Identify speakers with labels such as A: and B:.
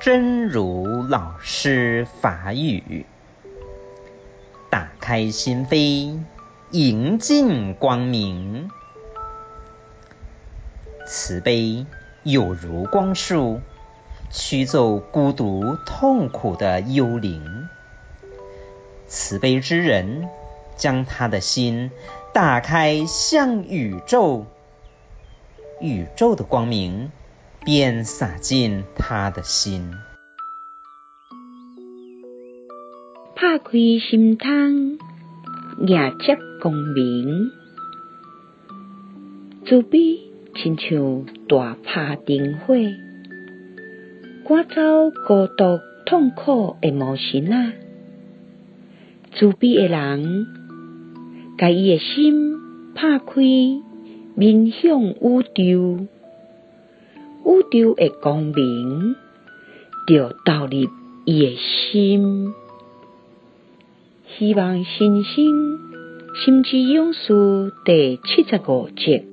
A: 真如老师法语，打开心扉，迎进光明。慈悲有如光束，驱走孤独痛苦的幽灵。慈悲之人，将他的心打开向宇宙，宇宙的光明。便洒进他的心。
B: 拍开心窗，迎接光明。慈悲亲像大打灯火，赶走孤独痛苦的魔神仔。慈悲的人，把伊的心拍开，面向宇宙。宇宙的光明就投入伊的心。希望星星心之勇士第七十五集。